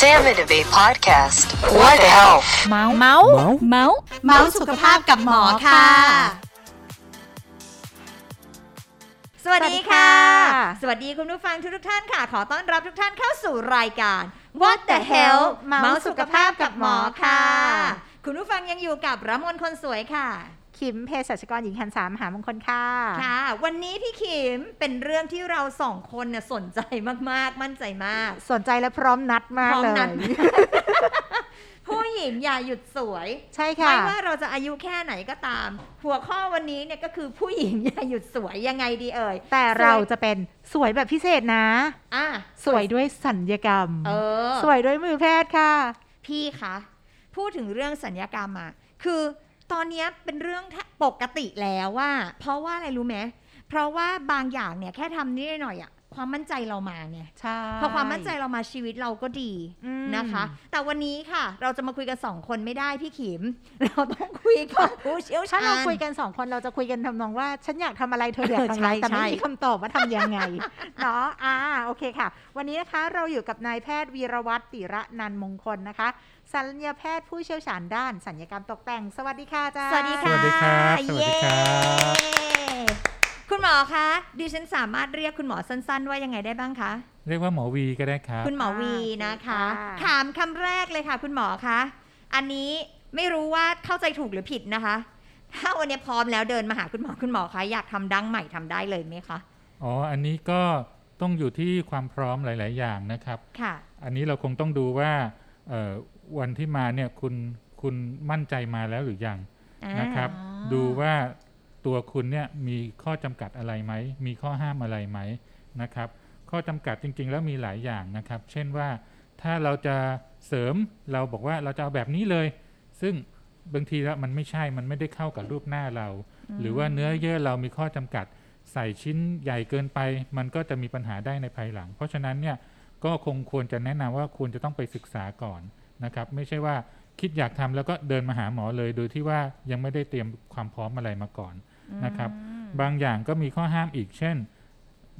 Sam and Abe podcast. What the health? เมาส์เมาส์เมาส์เมาส์สุขภาพกับหมอค่ะ สวัสดีค่ะ สวัสดีคุณผู้ฟังทุกๆท่านค่ะ ขอต้อนรับทุกท่านเข้าสู่รายการ What the Hell เมาส์สุขภาพกับหมอค่ะ คุณผู้ฟังยังอยู่กับรมนคนสวยค่ะ ขิมเภสัชกรหญิงคันสามหามงคลค่ะค่ะ วันนี้พี่ขิมเป็นเรื่องที่เราสองคนเนี่ยสนใจมากๆ มั่นใจมาก สนใจและพร้อมนัดมากพร้อมเลยนัดผู้หญิงอย่าหยุดสวย ใช่ค่ะไม่ว่าเราจะอายุแค่ไหนก็ตาม หัวข้อวันนี้เนี่ยก็คือผู้หญิงอย่าหยุดสวยยังไงดีเอ่ย แต่เราจะเป็นสวยแบบพิเศษนะอะสวยด้วยสัญญกรรม เออ สวยด้วยมือแพทย์ค่ะ พี่คะ พูดถึงเรื่องสัญญกรรมอะคือ ตอนเนี้ยเป็นเรื่องปกติแล้วว่าเพราะว่าอะไรรู้ไหมเพราะว่าบางอย่างเนี่ยแค่ทำนิดหน่อยอะความมั่นใจเรามาไงใช่พอความมั่นใจเรามาชีวิตเราก็ดีอืมนะคะ แต่วันนี้ค่ะ เราจะมาคุยกันสองคนไม่ได้พี่ขิม เราต้องคุยกับผู้เชี่ยวชาถ้าญเราคุยกันสองคนเราจะคุยกันทำนองว่า ฉันอยากทำอะไรเธออยากทำอะไรใช่แต่ไม่ใช่มีคำตอบว่าทำยังไงเนาะอ่าโอเคค่ะ วันนี้นะคะเราอยู่กับนายแพทย์วีรวัตรติระนันมงคลนะคะ ศัลยแพทย์ผู้เชี่ยวชาญด้านสัญญกรรมตกแต่ง สวัสดีค่ะอาจารย์สวัสดีค่ะสวัสดีครับสวัสดีครับเย้คุณหมอคะดิฉันสามารถเรียกคุณหมอสั้น ๆ ว่ายังไงได้บ้างคะ เรียกว่าหมอวีก็ได้ครับ คุณหมอวีนะคะค่ะถามคำแรกเลยค่ะ คุณหมอคะอันนี้ไม่รู้ว่าเข้าใจถูกหรือผิดนะคะ ถ้าวันนี้พร้อมแล้วเดินมาหาคุณหมอคุณหมอคะอยากทำดั้งใหม่ทำได้เลยไหมคะอ๋ออันนี้ก็ต้องอยู่ที่ความพร้อมหลาย ๆ อย่างนะครับค่ะ อันนี้เราคงต้องดูว่าเอ่อ วันที่มาเนี่ยคุณคุณมั่นใจมาแล้วหรือยังนะครับอ่าดูว่าตัวคุณเนี่ยมีข้อจำกัดอะไรไหม มีข้อห้ามอะไรไหมนะครับ ข้อจำกัดจริง ๆ แล้วมีหลายอย่างนะครับ เช่นว่าถ้าเราจะเสริมเราบอกว่าเราจะเอาแบบนี้เลย ซึ่งบางทีแล้วมันไม่ใช่มันไม่ได้เข้ากับรูปหน้าเรา หรือว่าเนื้อเยื่อเรามีข้อจำกัด ใส่ชิ้นใหญ่เกินไป มันก็จะมีปัญหาได้ในภายหลัง เพราะฉะนั้นเนี่ยก็คงควรจะแนะนำว่าควรจะต้องไปศึกษาก่อน นะครับ ไม่ใช่ว่าคิดอยากทำแล้วก็เดินมาหาหมอเลย โดยที่ว่ายังไม่ได้เตรียมความพร้อมอะไรมาก่อนนะครับ บางอย่างก็มีข้อห้ามอีก เช่น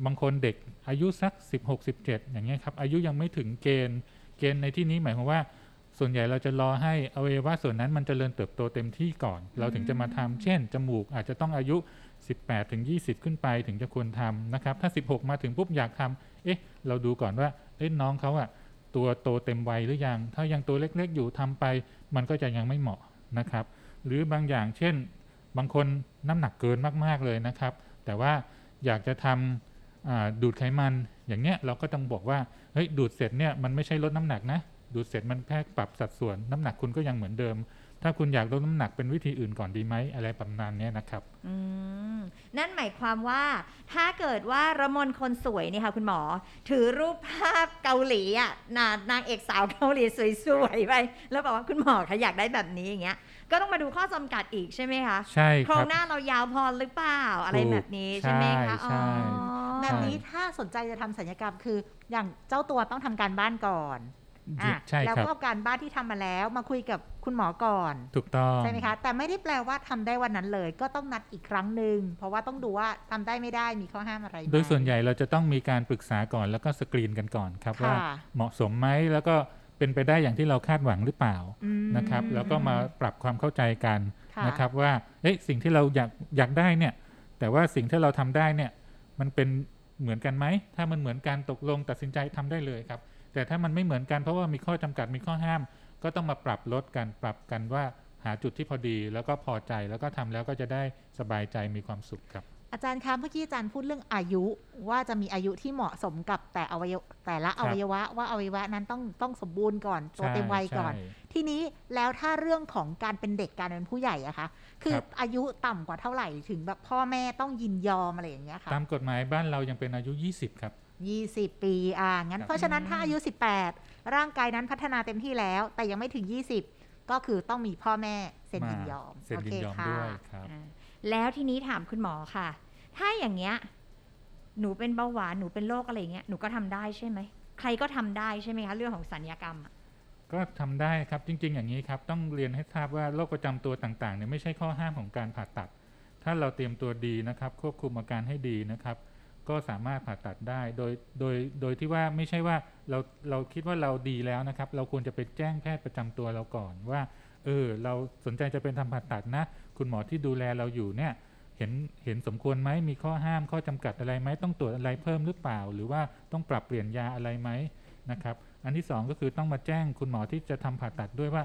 บางคนเด็กอายุสัก 16 17 อย่างเงี้ยครับ อายุยังไม่ถึงเกณฑ์ เกณฑ์ในที่นี้หมายความว่า ส่วนใหญ่เราจะรอให้อวัยวะส่วนนั้นมันจเจริญเติบโตเต็มที่ก่อน เราถึงจะมาทำเช่น จมูกอาจจะต้องอายุ 18ถึง20 ขึ้นไปถึงจะควรทำนะครับ ถ้า 16 มาถึงปุ๊บอยากทำเอ๊ะ เราดูก่อนว่าเอ๊ะน้องเขาอะ ตัวโตเต็มวัยหรือยัง ถ้ายังตัวเล็กๆอยู่ทำไป มันก็จะยังไม่เหมาะนะครับ หรือบางอย่างเช่น บางคนน้ำหนักเกินมากๆเลยนะครับ แต่ว่าอยากจะทำอ่าดูดไขมันอย่างเนี้ยเราก็ต้องบอกว่าเฮ้ยดูดเสร็จเนี่ยมันไม่ใช่ลดน้ำหนักนะ ดูดเสร็จมันแค่ปรับสัดส่วนน้ำหนักคุณก็ยังเหมือนเดิม ถ้าคุณอยากลดน้ำหนักเป็นวิธีอื่นก่อนดีไหมอะไรประมาณเนี้ยนะครับ อืม นั่นหมายความว่าถ้าเกิดว่าระมนคนสวยเนี่ยค่ะคุณหมอ ถือรูปภาพเกาหลีอะนานางเอกสาวเกาหลีสวยๆไปแล้วบอกว่าคุณหมอคะอยากได้แบบนี้อย่างเงี้ยก็ต้องมาดูข้อจำกัดอีกใช่ไหมคะใช่โคครรังบหน้าเรายาวพอหรือเปล่าอะไรถูกแบบนี้ใช่ไหมคะใช่อ๋อใช่แบบนี้ถ้าสนใจจะทำสัญญกรรมคืออย่างเจ้าตัวต้องทำการบ้านก่อนอะ ใช่แล้วครับก็เอาการบ้านที่ทำมาแล้วมาคุยกับคุณหมอก่อน ถูกต้องใช่ไหมคะ แต่ไม่ได้แปลว่าทำได้วันนั้นเลย ก็ต้องนัดอีกครั้งหนึ่งเพราะว่าต้องดูว่าทำได้ไม่ได้มีข้อห้ามอะไรไหมโดยส่วนใหญ่เราจะต้องมีการปรึกษาก่อนแล้วก็สกรีนกันก่อนครับค่ะว่าเหมาะสมไหมแล้วก็เป็นไปได้อย่างที่เราคาดหวังหรือเปล่าอืมนะครับ แล้วก็มาปรับความเข้าใจกันค่ะนะครับว่าเอ๊ะสิ่งที่เราอยากอยากได้เนี่ย แต่ว่าสิ่งที่เราทำได้เนี่ยมันเป็นเหมือนกันไหม ถ้ามันเหมือนกันตกลงตัดสินใจทำได้เลยครับ แต่ถ้ามันไม่เหมือนกันเพราะว่ามีข้อจำกัดมีข้อห้าม ก็ต้องมาปรับลดกันปรับกันว่าหาจุดที่พอดีแล้วก็พอใจแล้วก็ทำแล้วก็จะได้สบายใจมีความสุขครับ อาจารย์คะเมื่อกี้อาจารย์พูดเรื่องอายุว่าจะมีอายุที่เหมาะสมกับแต่อวัยวะแต่ละอวัยวะ ว่าอวัยวะนั้นต้องต้องสมบูรณ์ก่อนตัวใช่เต็มวัยก่อนใช่ทีนี้แล้วถ้าเรื่องของการเป็นเด็กการเป็นผู้ใหญ่อะคะคือครับอายุต่ำกว่าเท่าไหร่ถึงแบบพ่อแม่ต้องยินยอมอะไรอย่างเงี้ยค่ะตามกฎหมายบ้านเรายังเป็นอายุ 20 ครับ 20 ปีอ่างั้นครับเพราะฉะนั้นถ้าอายุ 18 ร่างกายนั้นพัฒนาเต็มที่แล้ว แต่ยังไม่ถึง 20 ก็คือต้องมีพ่อแม่เซ็นยินยอมเซ็นยินยอมโเคค่ะด้วยครับอ่าแล้วทีนี้ถามคุณหมอค่ะ ถ้าอย่างเงี้ยหนูเป็นเบาหวานหนูเป็นโรคอะไรอย่างเงี้ยหนูก็ทำได้ใช่ไหมใครก็ทำได้ใช่ไหมคะเรื่องของสัญญกรรมอะก็ทำได้ครับจริง ๆ อย่างนี้ครับ ต้องเรียนให้ทราบว่าโรคประจำตัวต่างๆเนี่ยไม่ใช่ข้อห้ามของการผ่าตัด ถ้าเราเตรียมตัวดีนะครับ ควบคุมอาการให้ดีนะครับ ก็สามารถผ่าตัดได้ โดยโดยโดยที่ว่าไม่ใช่ว่าเราเราคิดว่าเราดีแล้วนะครับ เราควรจะไปแจ้งแพทย์ประจำตัวเราก่อนว่าเออเราสนใจจะเป็นทำผ่าตัดนะ คุณหมอที่ดูแลเราอยู่เนี่ยเห็นเห็นสมควรไหมมีข้อห้ามข้อจำกัดอะไรไหมต้องตรวจอะไรเพิ่มหรือเปล่า หรือว่าต้องปรับเปลี่ยนยาอะไรไหมนะครับ อันที่สองก็คือต้องมาแจ้งคุณหมอที่จะทำผ่าตัดด้วยว่า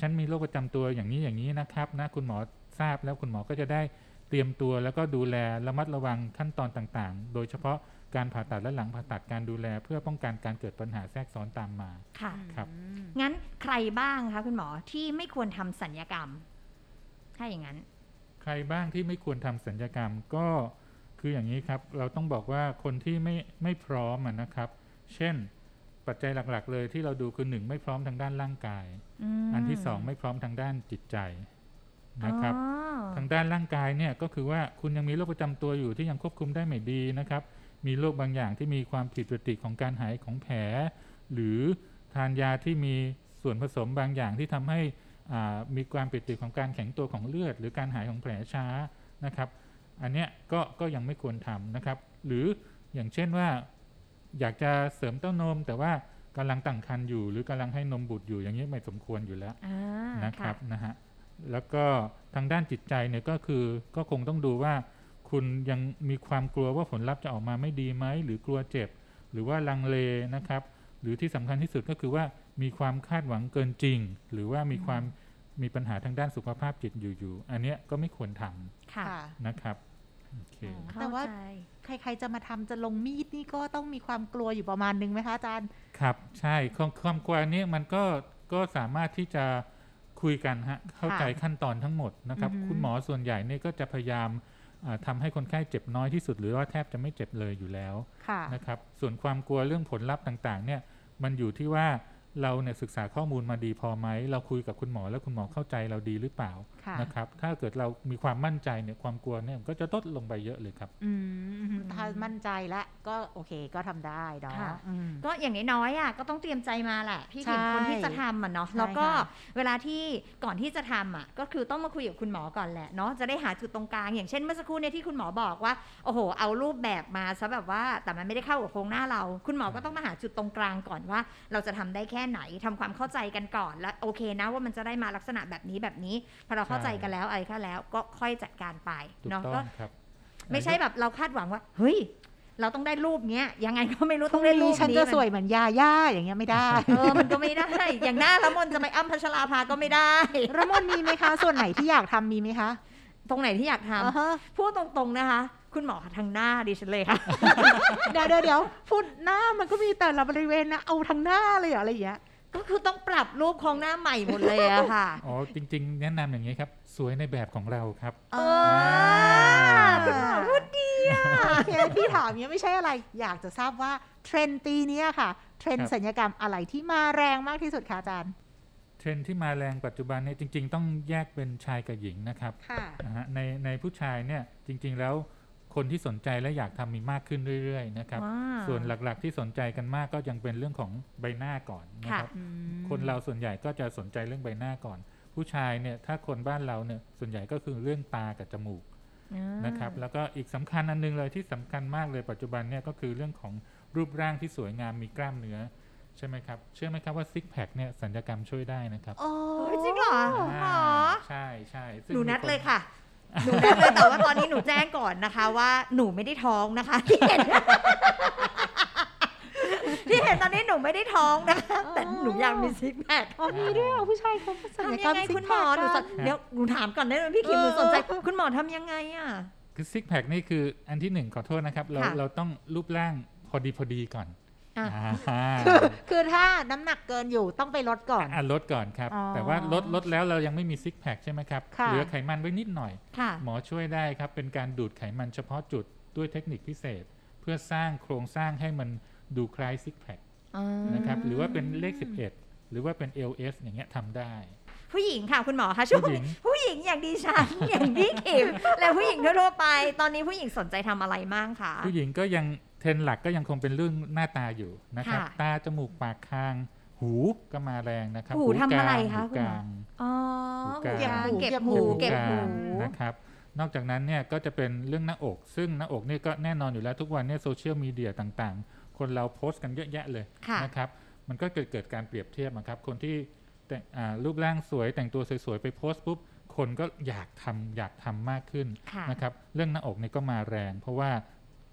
ฉันมีโรคประจำตัวอย่างนี้อย่างนี้นะครับนะคุณหมอทราบแล้วคุณหมอก็จะได้ เตรียมตัวแล้วก็ดูแลระมัดระวังขั้นตอนต่างๆ โดยเฉพาะการผ่าตัดและหลังผ่าตัดการดูแล เพื่อป้องกันการเกิดปัญหาแทรกซ้อนตามมาค่ะครับอืมงั้นใครบ้างคะคุณหมอที่ไม่ควรทำสัญญกรรม ถ้าอย่างนั้น ใครบ้างที่ไม่ควรทำสัญญกรรมก็คืออย่างนี้ครับ เราต้องบอกว่าคนที่ไม่ไม่พร้อมอะนะครับ เช่น ปัจจัยหลัก ๆ เลยที่เราดูคือหนึ่งไม่พร้อมทางด้านร่างกายมอันที่สองไม่พร้อมทางด้านจิตใจ นะครับอ๋อทางด้านร่างกายเนี่ยก็คือว่าคุณยังมีโรคประจำตัวอยู่ที่ยังควบคุมได้ไม่ดีนะครับ มีโรคบางอย่างที่มีความผิดปกติของการหายของแผล หรือทานยาที่มีส่วนผสมบางอย่างที่ทำให้อ่ามีความผิดปกติของการแข็งตัวของเลือด หรือการหายของแผลช้านะครับ อันเนี้ยก็ก็ยังไม่ควรทำนะครับ หรืออย่างเช่นว่า อยากจะเสริมเต้านม แต่ว่ากำลังตั้งครรภ์อยู่ หรือกำลังให้นมบุตรอยู่อย่างนี้ไม่สมควรอยู่แล้วอ่านะครับนะฮะ แล้วก็ทางด้านจิตใจเนี่ยก็คือก็คงต้องดูว่า คุณยังมีความกลัวว่าผลลัพธ์จะออกมาไม่ดีไหมหรือกลัวเจ็บ หรือว่าลังเลนะครับ หรือที่สำคัญที่สุดก็คือว่ามีความคาดหวังเกินจริง หรือว่ามีความมีปัญหาทางด้านสุขภาพจิตอยู่ๆอันเนี้ยก็ไม่ควรทค่ะค่ะำนะครับโอเคอ๋อเข้แต่ว่าใจใครๆจะมาทำจะลงมีดนี่ก็ต้องมีความกลัวอยู่ประมาณนึงไหมคะอาจารย์ ครับ ใช่ความความกลัวนี้มันก็ก็สามารถที่จะ คุยกันฮะเข้าใจขั้นตอนทั้งหมดนะครับอือฮึคุณหมอส่วนใหญ่เนี่ยก็จะพยายามอ่าทำให้คนไข้เจ็บน้อยที่สุด หรือว่าแทบจะไม่เจ็บเลยอยู่แล้วค่ะนะครับ ส่วนความกลัวเรื่องผลลัพธ์ต่างๆ เนี่ยมันอยู่ที่ว่า เราเนี่ยศึกษาข้อมูลมาดีพอไหม เราคุยกับคุณหมอแล้วคุณหมอเข้าใจเราดีหรือเปล่าค่ะนะครับ ถ้าเกิดเรามีความมั่นใจเนี่ยความกลัวเนี่ยมันก็จะลดลงไปเยอะเลยครับอืมถ้ามั่นใจแล้วก็โอเคก็ทำได้เนาะค่ะอืมก็อย่างน้อยๆอะก็ต้องเตรียมใจมาแหละพี่ถึงใช่คนที่จะทำอะเนาะใช่แล้วก็ค่ะเวลาที่ก่อนที่จะทำอะก็คือต้องมาคุยกับคุณหมอก่อนแหละเนาะจะได้หาจุดตรงกลาง อย่างเช่นเมื่อสักครู่เนี่ยที่คุณหมอบอกว่าโอ้โห เอารูปแบบมาซะแบบว่าแต่มันไม่ได้เข้ากับโครงหน้าเรา คุณหมอก็ต้องมาหาจุดตรงกลางก่อนว่า เราจะทำได้แค่ไหนทำความเข้าใจกันก่อนแล้วโอเคนะว่ามันจะได้มาลักษณะแบบนี้แบบนี้พอเราเข้าใจกันแล้วอะไรก็แล้ว ก็ค่อยจัดการไปถูกเนาะต้ก็องครับไม่ใช่แบบเราคาดหวังว่า เฮ้ย เราต้องได้รูปเนี้ยยังไงก็ไม่รู้พต้รุ่องงได้รูนี้ปฉันนี้จะมัสวยเหมือนยาย่าอย่างเงี้ยไม่ได้เออมันก็ไม่ได้ อย่างหน้าละมนจะไปอ้ำพัชราภาก็ไม่ได้ระมนมีไหมคะ ส่วนไหนที่อยากทำมีไหมคะตรงไหนที่อยากทำอ่าฮะพูดตรงๆนะคะ คุณหมอทางหน้าดิฉันเลยค่ะเดี๋ยวเดี๋ยวเดี๋ยวพูดหน้ามันก็มีแต่ละบริเวณนะเอาทางหน้าเลยเหรออะไรอย่างเงี้ยก็คือต้องปรับรูปโครงหน้าใหม่หมดเลยอะค่ะ อ๋อ จริง ๆ แนะนำอย่างนี้ครับ สวยในแบบของเราครับเอคุณหมอพูดดีอะโอเคที่ถามเนี้ยไม่ใช่อะไร อยากจะทราบว่าเทรนด์ปีเนี้ยค่ะ ครับ เทรนด์ศัลยกรรมอะไรที่มาแรงมากที่สุดคะอาจารย์ เทรนด์ที่มาแรงปัจจุบันเนี่ยจริง ๆ ต้องแยกเป็นชายกับหญิงนะครับ ค่ะนะฮะในในผู้ชายเนี่ยจริง ๆ แล้ว คนที่สนใจและอยากทำมีมากขึ้นเรื่อยๆนะครับว้าวส่วนหลักๆที่สนใจกันมากก็ยังเป็นเรื่องของใบหน้าก่อนนะครับคนเราส่วนใหญ่ก็จะสนใจเรื่องใบหน้าก่อน ผู้ชายเนี่ยถ้าคนบ้านเราเนี่ยส่วนใหญ่ก็คือเรื่องตากับจมูกอ่านะครับแล้วก็อีกสำคัญอันหนึงเลยที่สำคัญมากเลยปัจจุบันเนี่ยก็คือเรื่องของรูปร่างที่สวยงามมีกล้ามเนื้อใช่ไหมครับ เชื่อไหมครับว่าซิกแพคเนี่ยสัญญกรรมช่วยได้นะครับ โอ้เฮ้ยจริงเหรอหมออ่าใช่ใช่ซึ่งหนูนัดมีคเลยค่ะ หนูนัดเลยแต่ว่าตอนนี้หนูแจ้งก่อนนะคะ ว่าหนูไม่ได้ท้องนะคะที่เห็นที่เห็นตอนนี้หนูไม่ได้ท้องนะคะแต่หนูอยากมีซิกแพคอ๋อมีด้วยเหรอผู้ชายเขาสัญญทำกรยัรงมไงซิกคุณหแพมอคหนูสนกันเดี๋ยวหนูถามก่อนได้ไหมพี่คิมเออหนูสนใจคุณหมอทำยังไงอะคือซิกแพคนี่คืออันที่หนึ่งขอโทษนะครับ เราค่ะเราต้องรูปร่างพอดีพอดีก่อนอะอ่า คือคือถ้าน้ำหนักเกินอยู่ต้องไปลดก่อนอะลดก่อนครับอ๋อแต่ว่าลดลดแล้วเรายังไม่มีซิกแพคใช่ไหมครับค่ะเหลือไขมันไว้นิดหน่อยค่ะหมอช่วยได้ครับ เป็นการดูดไขมันเฉพาะจุดด้วยเทคนิคพิเศษ เพื่อสร้างโครงสร้างให้มันดูคล้ายซิกแพคนะครับ หรือว่าเป็นเลข 11 หรือว่าเป็น LS อย่างเงี้ยทำได้ผู้หญิงค่ะคุณหมอคะช่วงผู้หญิงผู้หญิงอย่างดิฉันอย่างพี่คิมและผู้หญิงทั่วๆไป ตอนนี้ผู้หญิงสนใจทำอะไรมั่งคะผู้หญิงก็ยัง เทรนด์หลักก็ยังคงเป็นเรื่องหน้าตาอยู่นะครับค่ะตาจมูกปากคาง หูก็มาแรงนะครับ หูทำอะไรกลางคะหูคุณกหมอลางอ๋อหูกลางเก็บหูเก็เก็บบหูหูเก็บกหูลางนะครับนอกจากนั้นเนี่ยก็จะเป็นเรื่องหน้าอก ซึ่งหน้าอกเนี่ยก็แน่นอนอยู่แล้วทุกวันเนี่ยโซเชียลมีเดียต่างๆ คนเราโพสต์กันเยอะแยะเลยค่ะนะครับมันก็เกิดเกิดการเปรียบเทียบอะครับคนที่แต่งอ่ารูปร่างสวยแต่งตัวสวยๆ ไปโพสต์ปุ๊บคนก็อยากทำอยากทำมากขึ้นค่ะนะครับเรื่องหน้าอกเนี่ยก็มาแรง เพราะว่า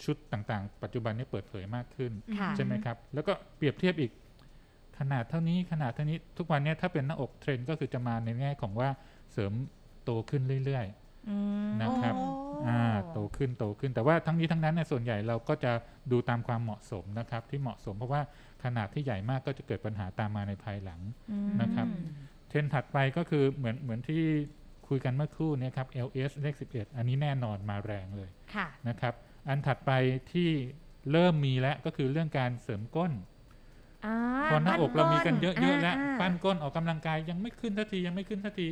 ชุดต่างๆ ปัจจุบันนี้เปิดเผยมากขึ้นค่ะใช่ไหมครับ แล้วก็เปรียบเทียบอีกขนาดเท่านี้ขนาดเท่านี้ทุกวันเนี้ถ้าเป็นหน้าอกเทรนด์ก็คือจะมาในแง่ของว่าเสริมโตขึ้นเรื่อยๆอืมนะครับโอ้อ่าโตขึ้นโตขึ้นแต่ว่าทั้งนี้ทั้งนั้นเนี่ยส่วนใหญ่เราก็จะดูตามความเหมาะสมนะครับ ที่เหมาะสมเพราะว่าขนาดที่ใหญ่มากก็จะเกิดปัญหาตามมาในภายหลังอืมนะครับเทรนด์ถัดไปก็คือเหมือนเหมือนที่คุยกันเมื่อครู่เนะครับ LS เลข11 อันนี้แน่นอนมาแรงเลยค่ะนะครับ อันถัดไปที่เริ่มมีแล้วก็คือเรื่องการเสริมก้นอ่าพอหน้าอกเรามีกันเยอะๆแล้วาปั้นก้นออกกำลังกายยังไม่ขึ้นทันทียังไม่ขึ้นทันที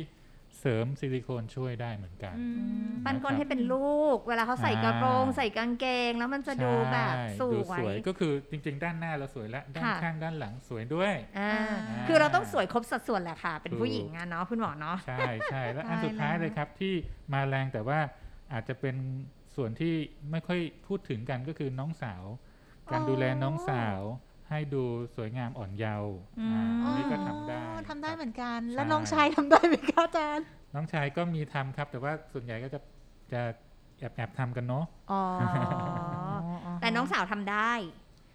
เสริมซิลิโคนช่วยได้เหมือนกันอืมปั้นก้นให้เป็นลูก เวลาเขาใส่กระโปรงอ่าใส่กางเกง แล้วมันจะดูแบบใช่สดูวสวยยก็คือจริง ๆ ด้านหน้าเราสวยแล้วด้านค่ะข้างด้านหลังสวยด้วยอ่าอ่าคือเราต้องสวยครบสัดส่วนแหละค่ะ เป็นถูกผู้หญิงอะเนาะคุณหมอเนาะใช่ใช่แล้วอันตายสุดท้ายแล้วเลยครับที่มาแรงแต่ว่าอาจจะเป็น ส่วนที่ไม่ค่อยพูดถึงกันก็คือน้องสาว การดูแลน้องสาวให้ดูสวยงามอ่อนเยาว์อืมอ่าอันนี้ก็ทำได้อ๋อทำได้ครับเหมือนกันใช่แล้วน้องชายทำได้ไหมคะอาจารย์ น้องชายก็มีทำครับ แต่ว่าส่วนใหญ่ก็จะจะแอบแอบทำกันเนาะอ๋อแต่น้องสาวทำได้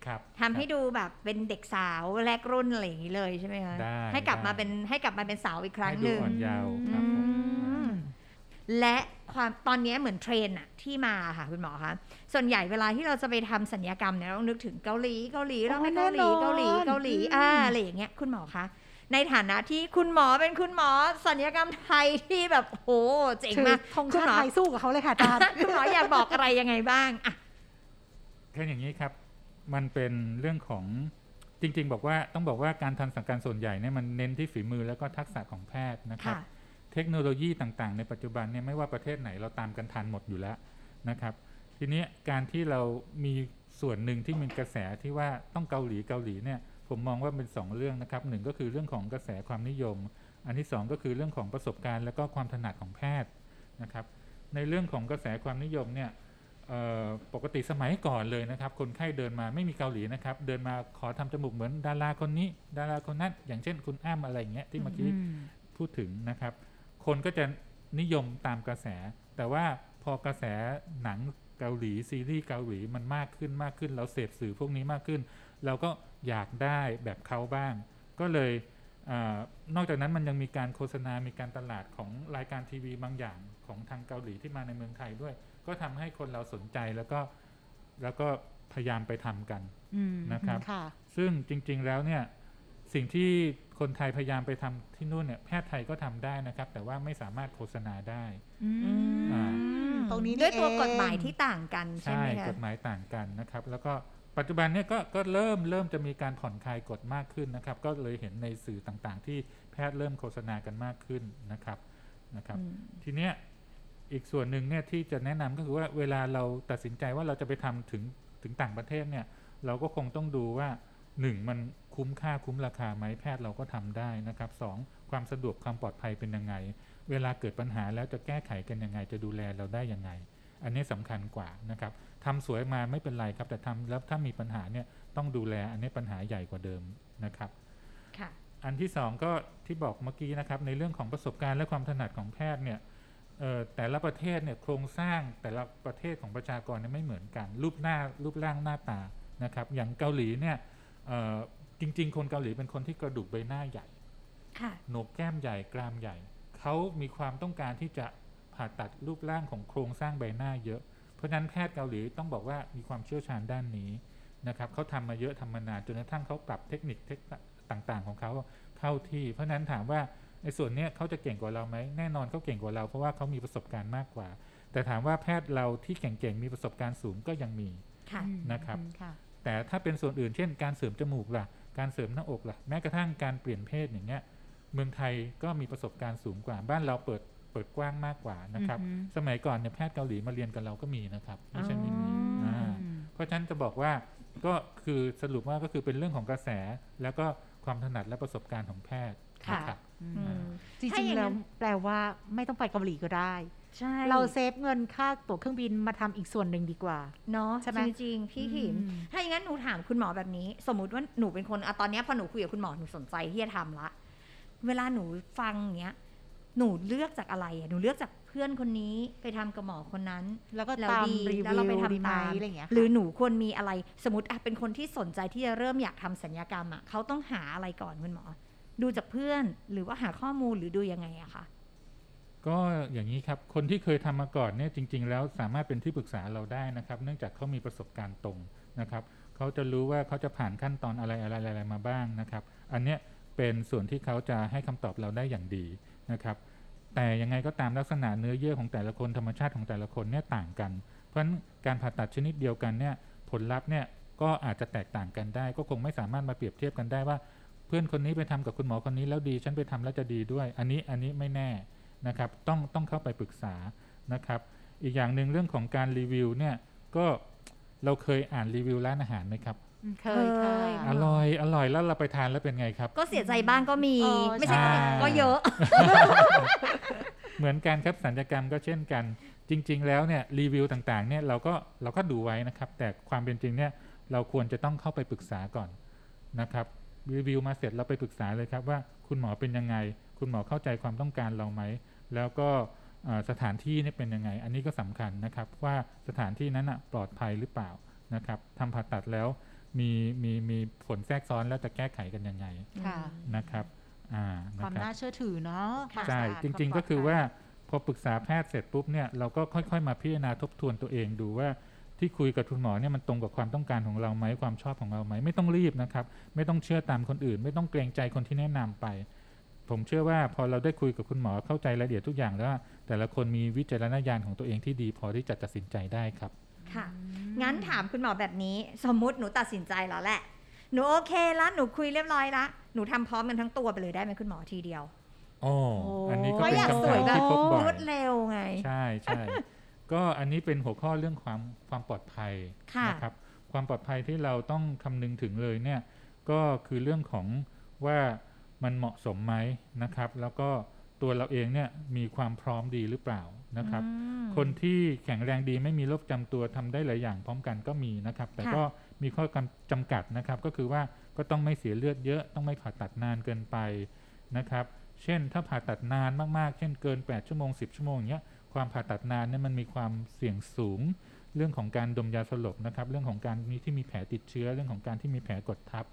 ครับทำให้ดูแบบเป็นเด็กสาวแรกรุ่นอะไรอย่างนี้เลยใช่ไหมคะได้ให้กลับมาได้เป็นให้กลับมาเป็นสาวอีกครั้งให้หดูนึ่งอ่อนเยาว์ครับผมอืม และความตอนนี้เหมือนเทรนด์อะที่มาค่ะคุณหมอคะส่วนใหญ่เวลาที่เราจะไปทำสัญญกรรมเนี่ยเรานึกถึงเกาหลีเกาหลีเราไปเกาหลีแน่นอนเกาหลีเกาหลีอืมอ่าอะไรอย่างเงี้ยคุณหมอคะในฐานะที่คุณหมอเป็นคุณหมอสัญญกรรมไทยที่แบบโหเจ๋งถือมากธงคุณชาหมติอไทยสู้กับเขาเลยค่ะอาจารย์คุณหมออยากบอกอะไรยังไงบ้างอะคืออย่างนี้ครับ มันเป็นเรื่องของจริง ๆ บอกว่าต้องบอกว่าการทันสังการส่วนใหญ่เนี่ยมันเน้นที่ฝีมือแล้วก็ทักษะของแพทย์นะครับค่ะ เทคโนโลยีต่างๆ ในปัจจุบันเนี่ยไม่ว่าประเทศไหนเราตามกันทันหมดอยู่แล้วนะครับ ทีเนี้ยการที่เรามีส่วนหนึ่งที่มีกระแสที่ว่าต้องเกาหลีเกาหลีเนี่ยผมมองว่าเป็นสองเรื่องนะครับหนึ่งก็คือเรื่องของกระแสความนิยม อันที่สองก็คือเรื่องของประสบการณ์ แล้วก็ความถนัดของแพทย์นะครับ ในเรื่องของกระแสความนิยมเนี่ยเอ่อปกติสมัยก่อนเลยนะครับ คนไข้เดินมาไม่มีเกาหลีนะครับ เดินมาขอทำจมูกเหมือนดาราคนนี้ ดาราคนนั้นอย่างเช่นคุณอ้ำอะไรอย่างเงี้ยที่เมื่อกี้พูดถึงนะครับ คนก็จะนิยมตามกระแส แต่ว่าพอกระแสหนังเกาหลีซีรีส์เกาหลีมันมากขึ้นมากขึ้น เราเสพสื่อพวกนี้มากขึ้น เราก็อยากได้แบบเขาบ้าง ก็เลยเออนอกจากนั้นมันยังมีการโฆษณา มีการตลาดของรายการทีวีบางอย่างของทางเกาหลีที่มาในเมืองไทยด้วย ก็ทำให้คนเราสนใจแล้วก็แล้วก็พยายามไปทำกันอืมนะครับค่ะซึ่งจริงๆแล้วเนี่ยสิ่งที่ คนไทยพยายามไปทำที่นู่นเนี่ยแพทย์ไทยก็ทำได้นะครับ แต่ว่าไม่สามารถโฆษณาได้อืมอ่าตรงนี้ด้วยตัวเองกฎหมายที่ต่างกันใช่ใช่ไหมคะกฎหมายต่างกันนะครับ แล้วก็ปัจจุบันเนี่ยก็ก็เริ่มเริ่มจะมีการผ่อนคลายกฎมากขึ้นนะครับ ก็เลยเห็นในสื่อต่างๆ ที่แพทย์เริ่มโฆษณากันมากขึ้นนะครับนะครับอืมทีเนี้ยอีกส่วนหนึ่งเนี่ยที่จะแนะนำก็คือว่าเวลาเราตัดสินใจว่าเราจะไปทำถึงถึงต่างประเทศเนี่ย เราก็คงต้องดูว่า หนึ่งมันคุ้มค่าคุ้มราคาไหมแพทย์เราก็ทำได้นะครับสองความสะดวกความปลอดภัยเป็นยังไง เวลาเกิดปัญหาแล้วจะแก้ไขกันยังไง จะดูแลเราได้ยังไง อันนี้สำคัญกว่านะครับทำสวยมาไม่เป็นไรครับ แต่ทำแล้วถ้ามีปัญหาเนี่ยต้องดูแลอันนี้ปัญหาใหญ่กว่าเดิมนะครับค่ะอันที่สองก็ที่บอกเมื่อกี้นะครับในเรื่องของประสบการณ์และความถนัดของแพทย์เนี่ยเอ่อแต่ละประเทศเนี่ยโครงสร้างแต่ละประเทศของประชากรเนี่ยไม่เหมือนกัน รูปหน้ารูปร่างหน้าตานะครับอย่างเกาหลีเนี่ยเอ่อ จริง ๆ คนเกาหลีเป็นคนที่กระดูกใบหน้าใหญ่ค่ะโหนกแก้มใหญ่กรามใหญ่ เขามีความต้องการที่จะผ่าตัดรูปร่างของโครงสร้างใบหน้าเยอะ เพราะฉะนั้นแพทย์เกาหลีต้องบอกว่ามีความเชี่ยวชาญด้านนี้นะครับเขาทำมาเยอะทำมานานจนกระทั่งเขาปรับเทคนิคเทคต่างๆ ของเขาเข้าที่ เพราะฉะนั้นถามว่าในส่วนเนี้ยเขาจะเก่งกว่าเราไหมแน่นอนเขาเก่งกว่าเราเพราะว่าเขามีประสบการณ์มากกว่า แต่ถามว่าแพทย์เราที่เก่งๆมีประสบการณ์สูงก็ยังมีค่ะอืมนะครับอืมค่ะ แต่ถ้าเป็นส่วนอื่นเช่น การเสริมจมูกล่ะ การเสริมหน้าอกล่ะ แม้กระทั่งการเปลี่ยนเพศอย่างเงี้ย เมืองไทยก็มีประสบการณ์สูงกว่า บ้านเราเปิดเปิดกว้างมากกว่านะครับอือฮึสมัยก่อนเนี่ยแพทย์เกาหลีมาเรียนกับเราก็มีนะครับไม่ใช่ไม่มีอ๋ออ่าเพราะฉะนั้นจะบอกว่าก็คือสรุปว่าก็คือเป็นเรื่องของกระแสแล้วก็ความถนัดและประสบการณ์ของแพทย์ค่ะนะครับอืม จริถ้างอย่าๆงนั้แล้วนแปลว่าไม่ต้องไปเกาหลีก็ได้ใช่เราเซฟเงินค่าตั๋วเครื่องบินมาทำอีกส่วนหนึ่งดีกว่า เนาะใช่ไหมจริงๆ พี่หิมอืมถ้าอย่างนั้นหนูถามคุณหมอแบบนี้ สมมุติว่าหนูเป็นคนอะตอนเนี้ยพอหนูคุยกับคุณหมอหนูสนใจที่จะทำละ เวลาหนูฟังอย่างเงี้ย หนูเลือกจากอะไรอะหนูเลือกจากเพื่อนคนนี้ไปทำกับหมอคนนั้น แล้วก็แล้วตามดีรีแล้ววิเราไปวทำดีไหมตามอะไรอย่างเงี้ยค่ะหรือหนูควรมีอะไร สมมติอะเป็นคนที่สนใจที่จะเริ่มอยากทำสัญญกรรมอะเขาต้องหาอะไรก่อนคุณหมอ ดูจากเพื่อนหรือว่าหาข้อมูลหรือดูยังไงอะคะก็อย่างนี้ครับคนที่เคยทำมาก่อนเนี่ยจริง ๆ แล้วสามารถเป็นที่ปรึกษาเราได้นะครับ เนื่องจากเขามีประสบการณ์ตรงนะครับเขาจะรู้ว่าเขาจะผ่านขั้นตอนอะไรอะไรอะไรมาบ้างนะครับ อันเนี้ยเป็นส่วนที่เขาจะให้คำตอบเราได้อย่างดีนะครับ แต่ยังไงก็ตามลักษณะเนื้อเยื่อของแต่ละคนธรรมชาติของแต่ละคนเนี่ยต่างกัน เพราะฉะนั้นการผ่าตัดชนิดเดียวกันเนี่ยผลลัพธ์เนี่ยก็อาจจะแตกต่างกันได้ ก็คงไม่สามารถมาเปรียบเทียบกันได้ว่า เพื่อนคนนี้ไปทำกับคุณหมอคนนี้แล้วดี ฉันไปทำแล้วจะดีด้วย อันนี้อันนี้ไม่แน่นะครับ ต้องต้องเข้าไปปรึกษานะครับ อีกอย่างหนึ่งเรื่องของการรีวิวเนี่ยก็เราเคยอ่านรีวิวร้านอาหารไหมครับเคยค่ะเคยอร่อย อร่อยแล้วเราไปทานแล้วเป็นไงครับ ก็เสียใจบ้างก็มีเออไม่ใช่ก็มีใช่ก็เยอะ เหมือนกันครับสัญญกรรมก็เช่นกัน จริง ๆ แล้วเนี่ยรีวิวต่างๆเนี่ยเราก็เราก็ดูไว้นะครับ แต่ความเป็นจริงเนี่ยเราควรจะต้องเข้าไปปรึกษาก่อนนะครับ รีวิวมาเสร็จเราไปปรึกษาเลยครับว่าคุณหมอเป็นยังไง คุณหมอเข้าใจความต้องการเราไหม แล้วก็เอ่อสถานที่เนี่ยเป็นยังไง อันนี้ก็สำคัญนะครับว่าสถานที่นั้นอะปลอดภัยหรือเปล่านะครับทำผ่าตัดแล้วมีมีมีผลแทรกซ้อนแล้วจะแก้ไขกันยังไงค่ะนะครับอ่าควานะมครับน่าเชื่อถือเนาะค่ะใช่วามจริงปลๆก็ดคือภัยว่าพอปรึกษาแพทย์เสร็จปุ๊บเนี่ยเราก็ค่อย ๆ มาพิจารณาทบทวนตัวเองดูว่า ที่คุยกับคุณหมอเนี่ยมันตรงกับความต้องการของเราไหมความชอบของเราไหมไม่ต้องรีบนะครับ ไม่ต้องเชื่อตามคนอื่น ไม่ต้องเกรงใจคนที่แนะนำไป ผมเชื่อว่าพอเราได้คุยกับคุณหมอเข้าใจรายละเอียดทุกอย่างแล้วว่าแต่ละคนมีวิจารณญาณของตัวเองที่ดี พอที่จะตัดสินใจได้ครับค่ะงั้นถามคุณหมอแบบนี้ สมมุติหนูตัดสินใจแล้วแหละหนูโอเคแล้วหนูคุยเรียบร้อยละหนูทำพร้อมกันทั้งตัวไปเลยได้ไหมคุณหมอทีเดียวโอ้อันนี้ก็เพราะเป็นอยากคำสถาวยมแบบที่พบบ่อรวยดเร็วไง ใช่ใช่ ก็อันนี้เป็นหัวข้อเรื่องความความปลอดภัยค่ะนะครับ ความปลอดภัยที่เราต้องคำนึงถึงเลยเนี่ยก็คือเรื่องของว่ามันเหมาะสมไหมนะครับ แล้วก็ตัวเราเองเนี่ยมีความพร้อมดีหรือเปล่านะครับอืมคนที่แข็งแรงดีไม่มีโรคประจำตัวทำได้หลายอย่างพร้อมกันก็มีนะครับ แต่ค่ะก็มีข้อกำจำกัดนะครับ ก็คือว่าก็ต้องไม่เสียเลือดเยอะต้องไม่ผ่าตัดนานเกินไปนะครับ เช่นถ้าผ่าตัดนานมากๆ เช่นเกิน 8 ชั่วโมง 10 ชั่วโมงอย่างเงี้ย ความผ่าตัดนานเนี่ยมันมีความเสี่ยงสูง เรื่องของการดมยาสลบนะครับ เรื่องของการมีที่มีแผลติดเชื้อ เรื่องของการที่มีแผลกดทับ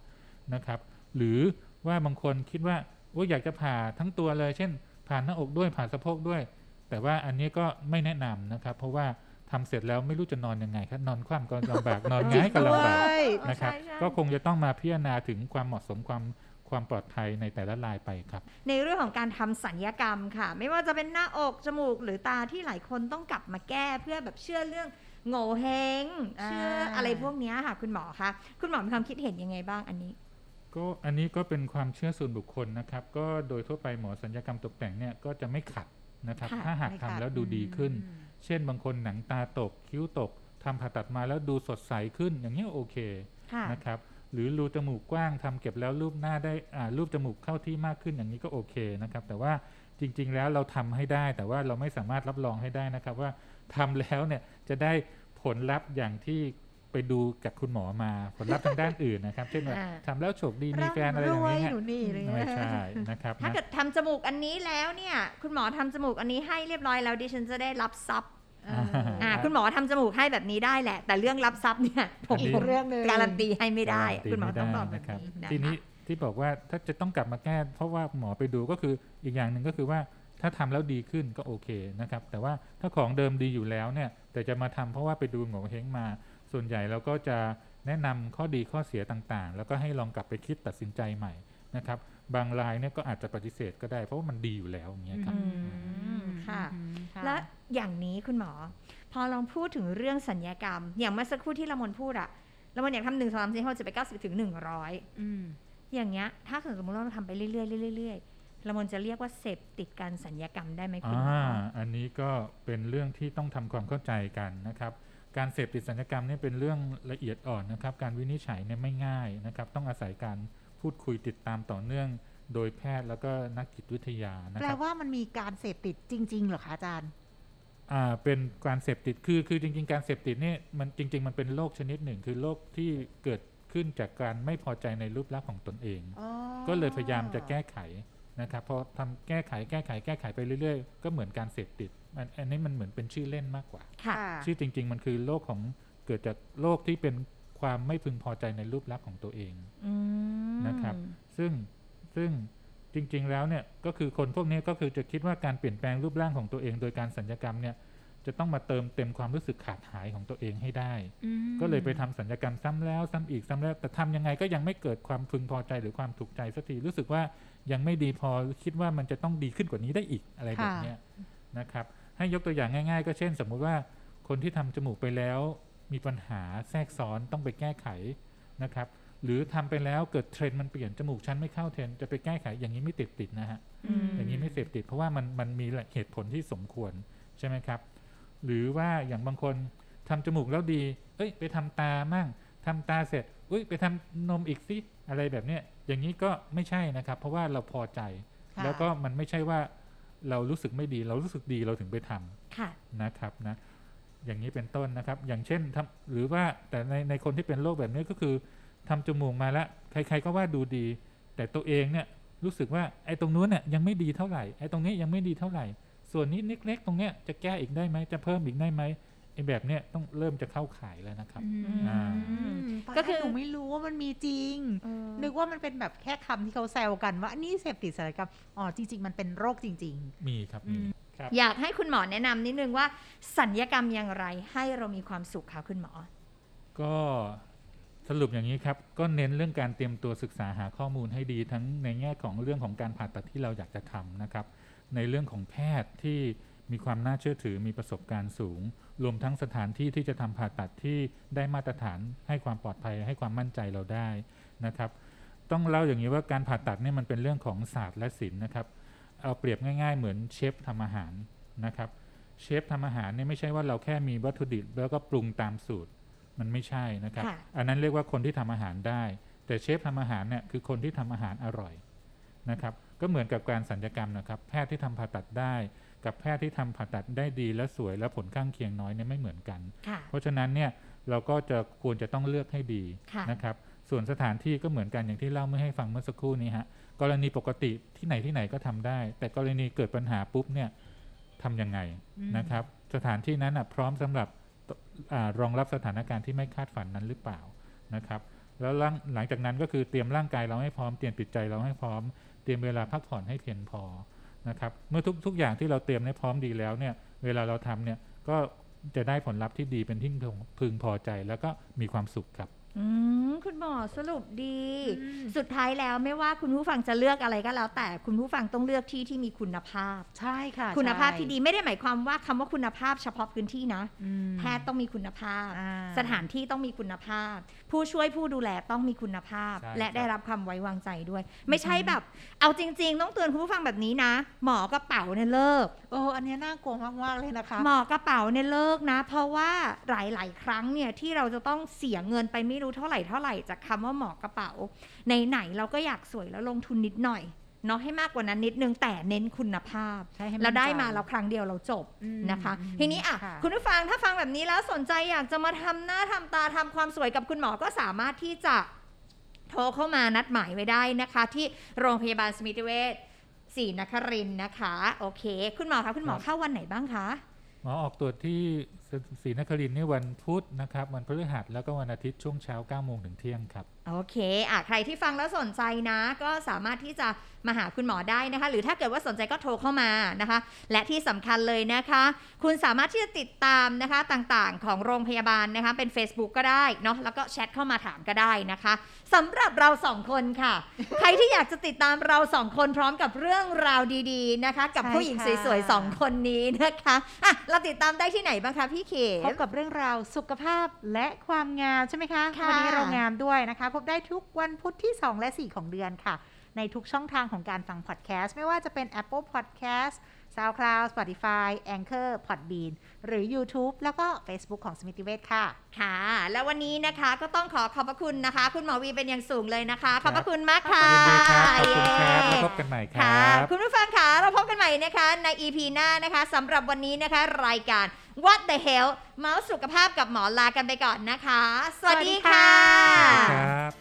นะครับ หรือว่าบางคนคิดว่าโอ้ยอยากจะผ่าทั้งตัวเลย เช่น ผ่าหน้าอกด้วยผ่าสะโพกด้วย แต่ว่าอันนี้ก็ไม่แนะนำนะครับ เพราะว่าทำเสร็จแล้วไม่รู้จะนอนยังไงครับนอนคว่ำก็ลำบากนอนหง่ายก็ลำบากด้วยนะครับใช่ใช่ก็คงจะต้องมาพิจารณาถึงความเหมาะสมความ ความปลอดภัยในแต่ละรายไปครับ ในเรื่องของการทำสัญญกรรมค่ะ ไม่ว่าจะเป็นหน้าอกจมูกหรือตาที่หลายคนต้องกลับมาแก้เพื่อแบบเชื่อเรื่องโง่เฮงอ่าเชื่ออะไรพวกเนี้ยค่ะ คุณหมอคะคุณหมอมีความคิดเห็นยังไงบ้างอันนี้ก็อันนี้ก็เป็นความเชื่อส่วนบุคคลนะครับ ก็โดยทั่วไปหมอสัญญกรรมตกแต่งเนี่ยก็จะไม่ขัดนะครับค่ะถ้าหากไม่ทำขัดแล้วดูดีขึ้นอืมเช่นบางคนหนังตาตก คิ้วตกทำผ่าตัดมาแล้วดูสดใสขึ้นอย่างนี้ยโอเคค่ะนะครับ หรือรูจมูกกว้างทำเก็บแล้วรูปหน้าได้อ่ารูปจมูกเข้าที่มากขึ้นอย่างนี้ก็โอเคนะครับ แต่ว่าจริง ๆ แล้วเราทำให้ได้ แต่ว่าเราไม่สามารถรับรองให้ได้นะครับ ว่าทำแล้วเนี่ยจะได้ผลลัพธ์อย่างที่ไปดูจากคุณหมอมาผลลัพธ์ทางด้านอื่นนะครับ เช่นว่าอ่าทำแล้วโฉกดีมีแฟนอะไรอย่างร่ำรวยเงี้ยหนูนี่เลยไม่ใช่นะครับถ้านะเกิดทำจมูกอันนี้แล้วเนี่ย คุณหมอทำจมูกอันนี้ให้เรียบร้อยแล้วดิฉันจะได้รับทรัพย์เอออ่าคุณหมอทำจมูกให้แบบนี้ได้แหละ แต่เรื่องรับทรัพย์เนี่ยผมอีกเรื่องหนึ่งการันตีให้ไม่ได้การันตีคุณหมอต้องไได้บอกแบบนะครับนี้นะทีนี้คะที่บอกว่าถ้าจะต้องกลับมาแก้ เพราะว่าหมอไปดูก็คืออีกอย่างหนึ่งก็คือว่าถ้าทำแล้วดีขึ้นก็โอเคนะครับ แต่ว่าถ้าของเดิมดีอยู่แล้วเนี่ยแต่จะมาทำเพราะว่าไปดูหมอเฮงมา ส่วนใหญ่เราก็จะแนะนำข้อดีข้อเสียต่างๆ แล้วก็ให้ลองกลับไปคิดตัดสินใจใหม่นะครับบางรายเนี่ยก็อาจจะปฏิเสธก็ได้ เพราะว่ามันดีอยู่แล้วอย่างเงี้ยครับอืมค่ะอืมค่ะ และอย่างนี้คุณหมอพ อลองพูดถึงเรื่องสัญญกรรม อย่างเมื่อสักครู่ที่ละมนพูดอะละมนอยากทำหนึ่งสองสามสี่ห้าหกเจ็ดแปดเก้าสิบถึงหนึ่งร้อยอืมอย่างเงี้ย ถ้าสมมติว่าเราทำไปเรื่อยๆเรื่อยๆเรื่อยๆละมนจะเรียกว่าเสพติดการสัญญกรรมได้ไหมคุณหมออ่าอันนี้ก็เป็นเรื่องที่ต้องทำความเข้าใจกันนะครับ การเสพติดสัญญกรรมเนี่ยเป็นเรื่องละเอียดอ่อนนะครับ การวินิจฉัยเนี่ยไม่ง่ายนะครับ ต้องอาศัยการพูดคุยติดตามต่อเนื่องโดยแพทย์แล้วก็นักจิตวิทยานะแปลครับว่ามันมีการเสพติดจริง ๆ เหรอคะอาจารย์ อ่าเป็นการเสพติดคือคือจริง ๆ การเสพติดเนี่ยมันจริง ๆ มันเป็นโรคชนิดหนึ่ง คือโรคที่เกิดขึ้นจากการไม่พอใจในรูปลักษณ์ของตนเอง ก็เลยพยายามจะแก้ไขนะครับพอทำแก้ไขแก้ไขแก้ไขไปเรื่อยๆ ก็เหมือนการเสพติดมันอันนี้มันเหมือนเป็นชื่อเล่นมากกว่าค่ะชื่อจริง ๆ มันคือโรคของเกิดจากโรคที่เป็นความไม่พึงพอใจในรูปลักษณ์ของตัวเองอืมนะครับ ซึ่งซึ่ง จริง ๆ แล้วเนี่ยก็คือคนพวกนี้ก็คือจะคิดว่าการเปลี่ยนแปลงรูปร่างของตัวเอง โดยการสัญญกรรมเนี่ยจะต้องมาเติมเต็มความรู้สึกขาดหายของตัวเองให้ได้ ก็เลยไปทำสัญญกรรมซ้ำแล้วซ้ำอีกซ้ำแล้ว แต่ทำยังไงก็ยังไม่เกิดความพึงพอใจหรือความถูกใจสักทีรู้สึกว่ายังไม่ดีพอคิดว่ามันจะต้องดีขึ้นกว่านี้ได้อีกอะไรแบบเนี้ยนะครับ ให้ยกตัวอย่างง่าย ๆ ก็เช่น สมมุติว่าคนที่ทำจมูกไปแล้ว มีปัญหาแทรกซ้อนต้องไปแก้ไขนะครับ หรือทำไปแล้วเกิดเทรนด์มันเปลี่ยนจมูกชั้นไม่เข้าเทรนด์จะไปแก้ไขอย่างนี้ไม่ติดติดนะฮะอืมอย่างนี้ไม่เสพติด เพราะว่ามันมันมีเหตุผลที่สมควรใช่ไหมครับ หรือว่าอย่างบางคนทำจมูกแล้วดี เอ้ย ไปทำตามั่งทำตาเสร็จอุ้ยไปทำนมอีกสิอะไรแบบเนี้ยอย่างนี้ก็ไม่ใช่นะครับ เพราะว่าเราพอใจค่ะแล้วก็มันไม่ใช่ว่าเรารู้สึกไม่ดี เรารู้สึกดีเราถึงไปทำค่ะนะครับนะอย่างนี้เป็นต้นนะครับ อย่างเช่นทำหรือว่าแต่ในในคนที่เป็นโรคแบบนี้ก็คือ ทำจมูกมาแล้วใคร ๆ ก็ว่าดูดี แต่ตัวเองเนี่ยรู้สึกว่าไอ้ตรงนู้นเนี่ยยังไม่ดีเท่าไหร่ไอ้ตรงนี้ยังไม่ดีเท่าไหร่ ส่วนนี้เล็กๆตรงเนี้ยจะแก้อีกได้ไหมจะเพิ่มอีกได้ไหมไอ้แบบเนี้ยต้องเริ่มจะเข้าข่ายแล้วนะครับอ่าก็ก็คืคืออหนูไม่รู้ว่ามันมีจริง นึกว่ามันเป็นแบบแค่คำที่เขาแซวกันว่าอันนี่เสพติดศัลยกรรมอ๋อจริง ๆ มันเป็นโรคจริงมีครับมีครับอยากให้คุณหมอแนะนำนิดนึงว่าสัญญกรรมอย่างไรให้เรามีความสุขคะคุณหมอ ก็ สรุปอย่างนี้ครับก็เน้นเรื่องการเตรียมตัวศึกษาหาข้อมูลให้ดีทั้งในแง่ของเรื่องของการผ่าตัดที่เราอยากจะทำนะครับ ในเรื่องของแพทย์ที่มีความน่าเชื่อถือมีประสบการณ์สูง รวมทั้งสถานที่ที่จะทำผ่าตัดที่ได้มาตรฐานให้ความปลอดภัยให้ความมั่นใจเราได้นะครับ ต้องเล่าอย่างนี้ว่าการผ่าตัดเนี่ยมันเป็นเรื่องของศาสตร์และศิลป์นะครับเอาเปรียบง่าย ๆ เหมือนเชฟทำอาหารนะครับเชฟทำอาหารเนี่ยไม่ใช่ว่าเราแค่มีวัตถุดิบแล้วก็ปรุงตามสูตร มันไม่ใช่นะครับค่ะอันนั้นเรียกว่าคนที่ทำอาหารได้ แต่เชฟทำอาหารเนี่ยคือคนที่ทำอาหารอร่อยนะครับ ก็เหมือนกับการสัญญกรรมนะครับ แพทย์ที่ทำผ่าตัดได้ กับแพทย์ที่ทำผ่าตัดได้ดีและสวยและผลข้างเคียงน้อยเนี่ยไม่เหมือนกันค่ะเพราะฉะนั้นเนี่ยเราก็จะควรจะต้องเลือกให้ดีค่ะนะครับ ส่วนสถานที่ก็เหมือนกันอย่างที่เล่าเมื่อให้ฟังเมื่อสักครู่นี้ฮะ กรณีปกติที่ไหนที่ไหนก็ทำได้ แต่กรณีเกิดปัญหาปุ๊บเนี่ยทำยังไงอืมนะครับ สถานที่นั้นนะพร้อมสำหรับอา รองรับสถานการณ์ที่ไม่คาดฝันนั้นหรือเปล่านะครับ แล้วหลังจากนั้นก็คือเตรียมร่างกายเราให้พร้อมเตรียมจิตใจเราให้พร้อม เตรียมเวลาพักผ่อนให้เพียงพอนะครับ เมื่อทุกทุกอย่างที่เราเตรียมให้พร้อมดีแล้วเนี่ย เวลาเราทำเนี่ยก็จะได้ผลลัพธ์ที่ดีเป็นที่พึงพอใจ แล้วก็มีความสุขครับ อืมคุณหมอสรุปดีอืมสุดท้ายแล้วไม่ว่าคุณผู้ฟังจะเลือกอะไรก็แล้ว แต่คุณผู้ฟังต้องเลือกที่ที่มีคุณภาพๆใช่ค่ะ คุณภาพใช่ที่ดีไม่ได้หมายความว่าคำว่าคุณภาพเฉพาะพื้นที่นะอืมแพทย์ต้องมีคุณภาพอ่าสถานที่ต้องมีคุณภาพ ผู้ช่วยผู้ดูแลต้องมีคุณภาพใช่และครับได้รับความไว้วางใจด้วย ไม่ใช่แบบ เอาจริง ๆ ต้องเตือนคุณผู้ฟังแบบนี้นะ หมอกระเป๋าเนี่ยเลิกโอ้อันเนี้ยน่ากลัวมากๆเลยนะคะ หมอกระเป๋าเนี่ยเลิกนะ เพราะว่าหลาย ๆ ครั้งเนี่ยที่เราจะต้องเสียเงินไปไม่รู้เท่าไหร่เท่าไหร่จากคำว่าหมอกระเป๋าในไหนๆเราก็อยากสวยแล้วลงทุนนิดหน่อยเนาะให้มากกว่านั้นนิดนึงแต่เน้นคุณภาพใช่ให้มั่นเราได้ใจมาเราครั้งเดียวเราจบอืมนะคะอืมทีนี้อะค่ะคุณผู้ฟังถ้าฟังแบบนี้แล้วสนใจอยากจะมาทำหน้าทำตาทำความสวยกับคุณหมอก็สามารถที่จะโทรเข้ามานัดหมายไว้ได้นะคะ ที่โรงพยาบาลสมิติเวชศรีนครินทร์นะคะ โอเค คุณหมอคะคุณหมอครับเข้าวันไหนบ้างคะหมอออกตรวจที่ศศรีนครินทร์นี่วันพุธนะครับ วันพฤหัสแล้วก็วันอาทิตย์ช่วงเช้า9โมงถึงเที่ยงครับ โอเคอะใครที่ฟังแล้วสนใจนะ ก็สามารถที่จะมาหาคุณหมอได้นะคะ หรือถ้าเกิดว่าสนใจก็โทรเข้ามานะคะ และที่สำคัญเลยนะคะ คุณสามารถที่จะติดตามนะคะต่างๆ ของโรงพยาบาลนะคะ เป็น Facebook ก็ได้เนาะแล้วก็แชทเข้ามาถามก็ได้นะคะสำหรับเราสองคนค่ะ ใครที่อยากจะติดตามเราสองคนพร้อมกับเรื่องราวดี ๆนะคะ กับใช่ผู้หญิงค่ะสวยๆสองคนนี้นะคะอะเราติดตามได้ที่ไหนบ้างคะพี่เขพบกับเรื่องราวสุขภาพและความงามใช่ไหมคะค่ะวันี้เรางามด้วยนะคะ พบได้ทุกวันพุธที่ 2 และ 4 ของเดือนค่ะ ในทุกช่องทางของการฟังพอดแคสต์ ไม่ว่าจะเป็น Apple Podcast SoundCloud Spotify Anchor Podbean หรือ YouTube แล้วก็ Facebook ของสมิติเวชค่ะ ค่ะ แล้ววันนี้นะคะก็ต้องขอขอบพระคุณนะคะ คุณหมอวีเป็นอย่างสูงเลยนะคะ ขอบพระคุณมากค่ะยินดีครับขอบคุณครับเย้แล้วพบกันใหม่คค่ะรับคุณผู้ฟังค่ะเราพบกันใหม่นะคะใน EP หน้านะคะสำหรับวันนี้นะคะรายการ What the Hell เมาส์สุขภาพกับหมอลากันไปก่อนนะคะ สวัสดีค่ะสวัสดีครับ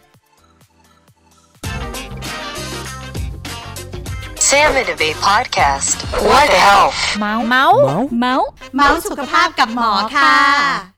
Salmon Debate Podcast. What the health? เมาส์เมาส์เมาส์เมาส์สุขภาพกับหมอค่ะ